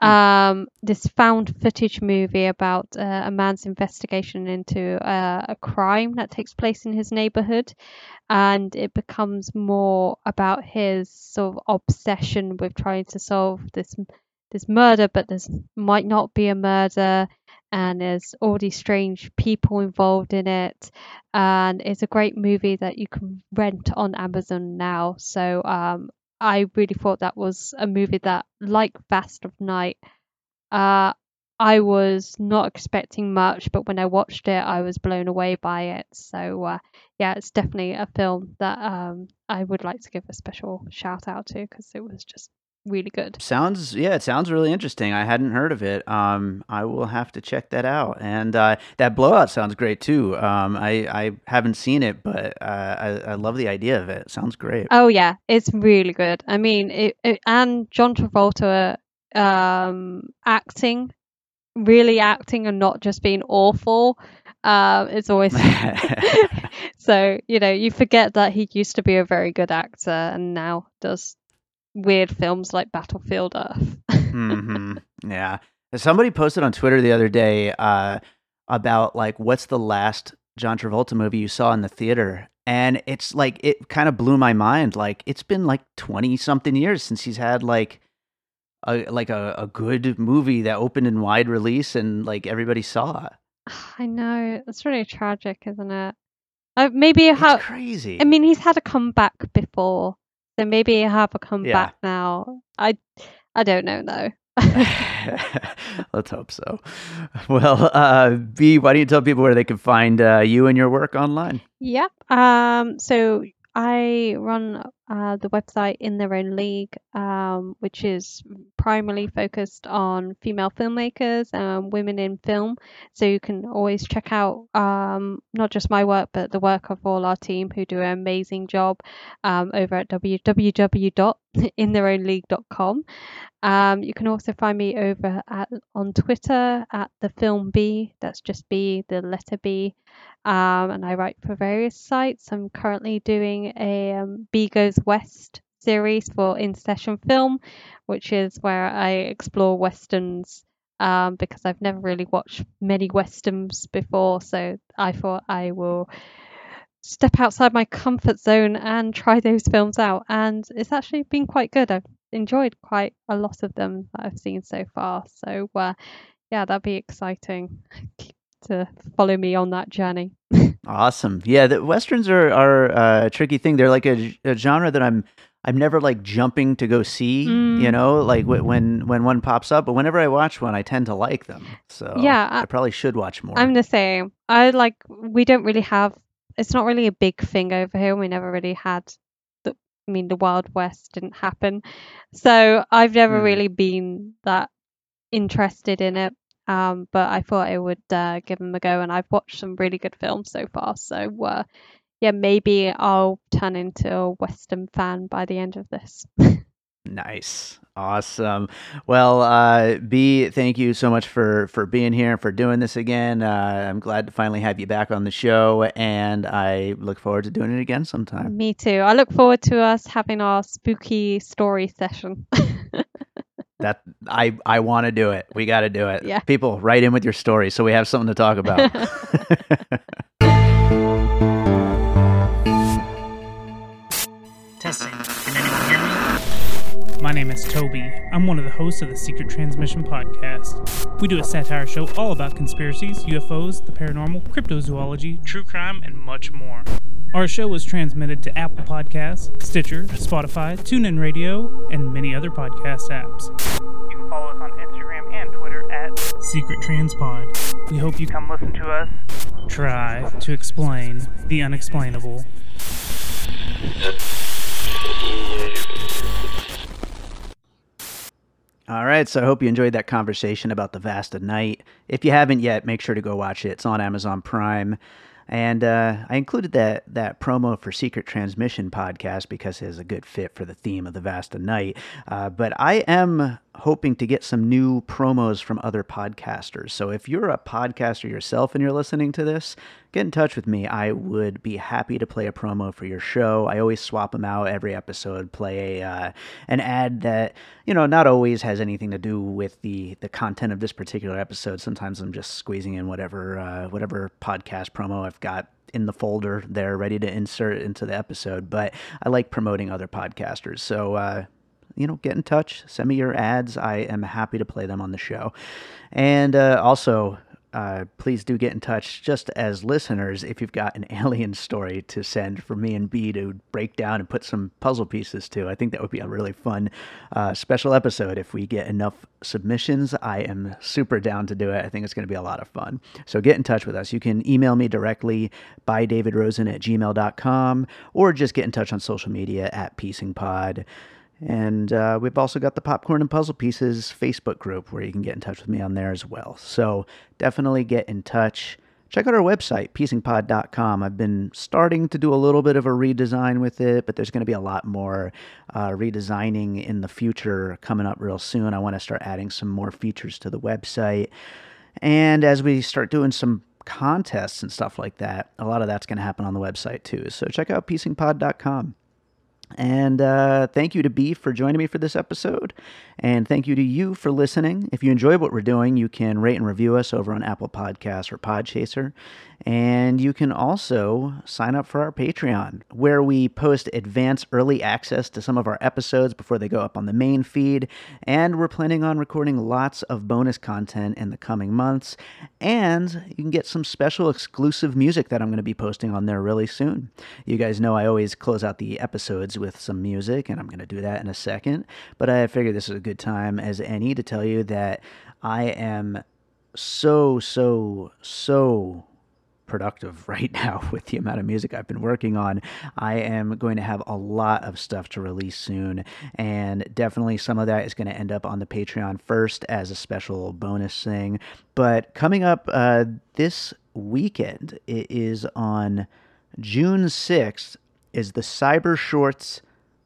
um, this found footage movie about uh, a man's investigation into uh, a crime that takes place in his neighborhood. And it becomes more about his sort of obsession with trying to solve this this murder, but there might not be a murder, and there's all these strange people involved in it. And it's a great movie that you can rent on Amazon now. So um, I really thought that was a movie that, like Vast of Night, uh, I was not expecting much, but when I watched it, I was blown away by it. So uh, yeah, it's definitely a film that um, I would like to give a special shout out to because it was just really good. Sounds yeah, it sounds really interesting. I hadn't heard of it. Um, I will have to check that out. And uh, that blowout sounds great too. Um, I I haven't seen it, but uh, I I love the idea of it. Sounds great. Oh yeah, it's really good. I mean, it, it and John Travolta um, acting, really acting, and not just being awful. Um, it's always [laughs] [laughs] so you know you forget that he used to be a very good actor and now does weird films like Battlefield Earth. [laughs] hmm Yeah. Somebody posted on Twitter the other day uh, about like what's the last John Travolta movie you saw in the theater, and it's like it kind of blew my mind. Like it's been like twenty something years since he's had like a like a, a good movie that opened in wide release and like everybody saw. It. [sighs] I know it's really tragic, isn't it? Uh, maybe how crazy. I mean, he's had a comeback before, so maybe have a yeah. comeback now. I I don't know though. [laughs] Let's hope so. [laughs] Well, uh, B, why don't you tell people where they can find uh, you and your work online? Yep. Um, so I run uh, the website in their own league, um, which is primarily focused on female filmmakers and women in film. So you can always check out um, not just my work, but the work of all our team who do an amazing job um, over at www.intheirownleague.com. Um, you can also find me over at on Twitter at the film B. That's just B, the letter B. Um, and I write for various sites. I'm currently doing a um, B Goes West series for In Session Film, which is where I explore westerns um, because I've never really watched many westerns before. So I thought I will step outside my comfort zone and try those films out. And it's actually been quite good. I've enjoyed quite a lot of them that I've seen so far. So uh, yeah, that'd be exciting [laughs] to follow me on that journey. [laughs] Awesome. Yeah, the westerns are are uh, a tricky thing. They're like a, a genre that I'm I'm never like jumping to go see. You Mm. know, like wh- when when one pops up. But whenever I watch one, I tend to like them. So Yeah, I I, probably should watch more. I'm the same. I like we don't really have. It's not really a big thing over here. We never really had. I mean, the Wild West didn't happen, so I've never Hmm. really been that interested in it. Um, but I thought I would uh, give them a go, and I've watched some really good films so far. So uh, yeah, maybe I'll turn into a Western fan by the end of this. [laughs] Nice. Awesome. Well, uh, B, thank you so much for for being here and for doing this again. Uh, I'm glad to finally have you back on the show, and I look forward to doing it again sometime. Me too. I look forward to us having our spooky story session. [laughs] That I I want to do it. We got to do it. Yeah. People, write in with your story so we have something to talk about. [laughs] [laughs] Testing. My name is Toby. I'm one of the hosts of the Secret Transmission podcast. We do a satire show all about conspiracies, UFOs, the paranormal, cryptozoology, true crime, and much more. Our show is transmitted to Apple Podcasts, Stitcher, Spotify, TuneIn Radio, and many other podcast apps. You can follow us on Instagram and Twitter at Secret Transpod. We hope you come listen to us try to explain the unexplainable. All right, so I hope you enjoyed that conversation about the Vast of Night. If you haven't yet, make sure to go watch it. It's on Amazon Prime. And uh, I included that that promo for Secret Transmission podcast because it is a good fit for the theme of the Vast of Night. Uh, but I am hoping to get some new promos from other podcasters. So if you're a podcaster yourself and you're listening to this, get in touch with me. I would be happy to play a promo for your show. I always swap them out every episode. Play a uh, an ad that you know not always has anything to do with the the content of this particular episode. Sometimes I'm just squeezing in whatever uh, whatever podcast promo I've got in the folder there ready to insert into the episode. But I like promoting other podcasters, so. Uh, you know, get in touch, send me your ads. I am happy to play them on the show. And uh, also, uh, please do get in touch just as listeners if you've got an [laughs] alien story to send for me and B to break down and put some puzzle pieces to. I think that would be a really fun uh, special episode if we get enough submissions. I am super down to do it. I think it's going to be a lot of fun. So get in touch with us. You can email me directly by davidrosen at gmail.com or just get in touch on social media at piecingpod. And uh, we've also got the Popcorn and Puzzle Pieces Facebook group where you can get in touch with me on there as well. So definitely get in touch. Check out our website, piecingpod.com. I've been starting to do a little bit of a redesign with it, but there's going to be a lot more uh, redesigning in the future coming up real soon. I want to start adding some more features to the website. And as we start doing some contests and stuff like that, a lot of that's going to happen on the website too. So check out piecingpod.com. And uh, thank you to B for joining me for this episode. And thank you to you for listening. If you enjoy what we're doing, you can rate and review us over on Apple Podcasts or Podchaser. And you can also sign up for our Patreon, where we post advance early access to some of our episodes before they go up on the main feed. And we're planning on recording lots of bonus content in the coming months. And you can get some special exclusive music that I'm going to be posting on there really soon. You guys know I always close out the episodes with some music, and I'm going to do that in a second. But I figured this is a good time as any to tell you that I am so, so, so productive [laughs] right now with the amount of music I've been working on. I am going to have a lot of stuff to release soon, and definitely some of that is going to end up on the Patreon first as a special bonus thing. But coming up uh, this weekend, it is on June 6th, is the Cyber Shorts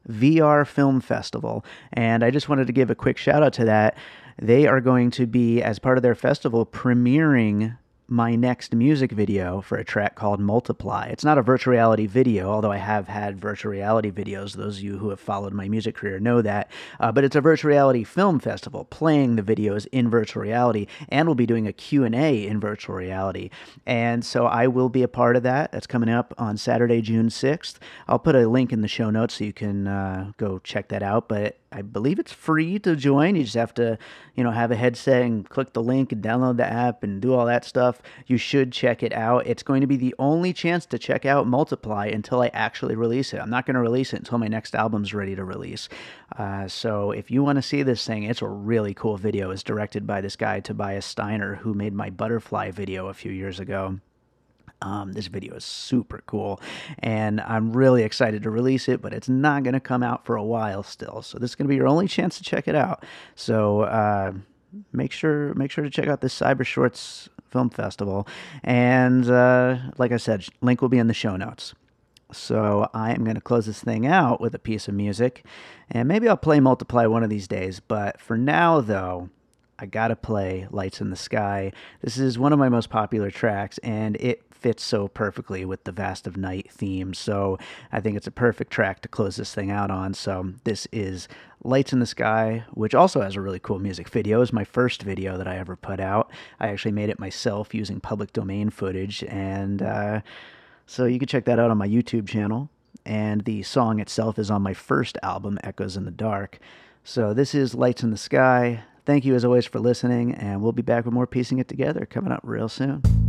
VR Film Festival. And I just wanted to give a quick shout out to that. They are going to be, as part of their festival, premiering my next music video for a track called Multiply. It's not a virtual reality video, although I have had virtual reality videos. Those of you who have followed my music career know that. Uh, but it's a virtual reality film festival, playing the videos in virtual reality, and we'll be doing a Q&A in virtual reality. And so I will be a part of that. That's coming up on Saturday, June 6th. I'll put a link in the show notes so you can uh, go check that out. But I believe it's free to join. You just have to, you know, have a headset and click the link and download the app and do all that stuff. You should check it out. It's going to be the only chance to check out Multiply until I actually release it. I'm not going to release it until my next album's ready to release. Uh, so if you want to see this thing, it's a really cool video. It's directed by this guy Tobias Steiner, who made my Butterfly video a few years ago. Um, this video is super cool, and I'm really excited to release it, but it's not going to come out for a while still. So this is going to be your only chance to check it out. So uh, make sure make sure to check out this Cyber Shorts Film Festival, and uh, like I said, link will be in the show notes. So I am going to close this thing out with a piece of music, and maybe I'll play Multiply one of these days. But for now, though. I gotta play Lights in the Sky. This is one of my most popular tracks, and it fits so perfectly with the Vast of Night theme. So I think it's a perfect track to close this thing out on. So this is Lights in the Sky, which also has a really cool music video. It's my first video that I ever put out. I actually made it myself using public domain footage, and uh, so you can check that out on my YouTube channel. And the song itself is on my first album, Echoes in the Dark. So this is Lights in the Sky. Thank you as always for listening, and we'll be back with more piecing it together coming up real soon.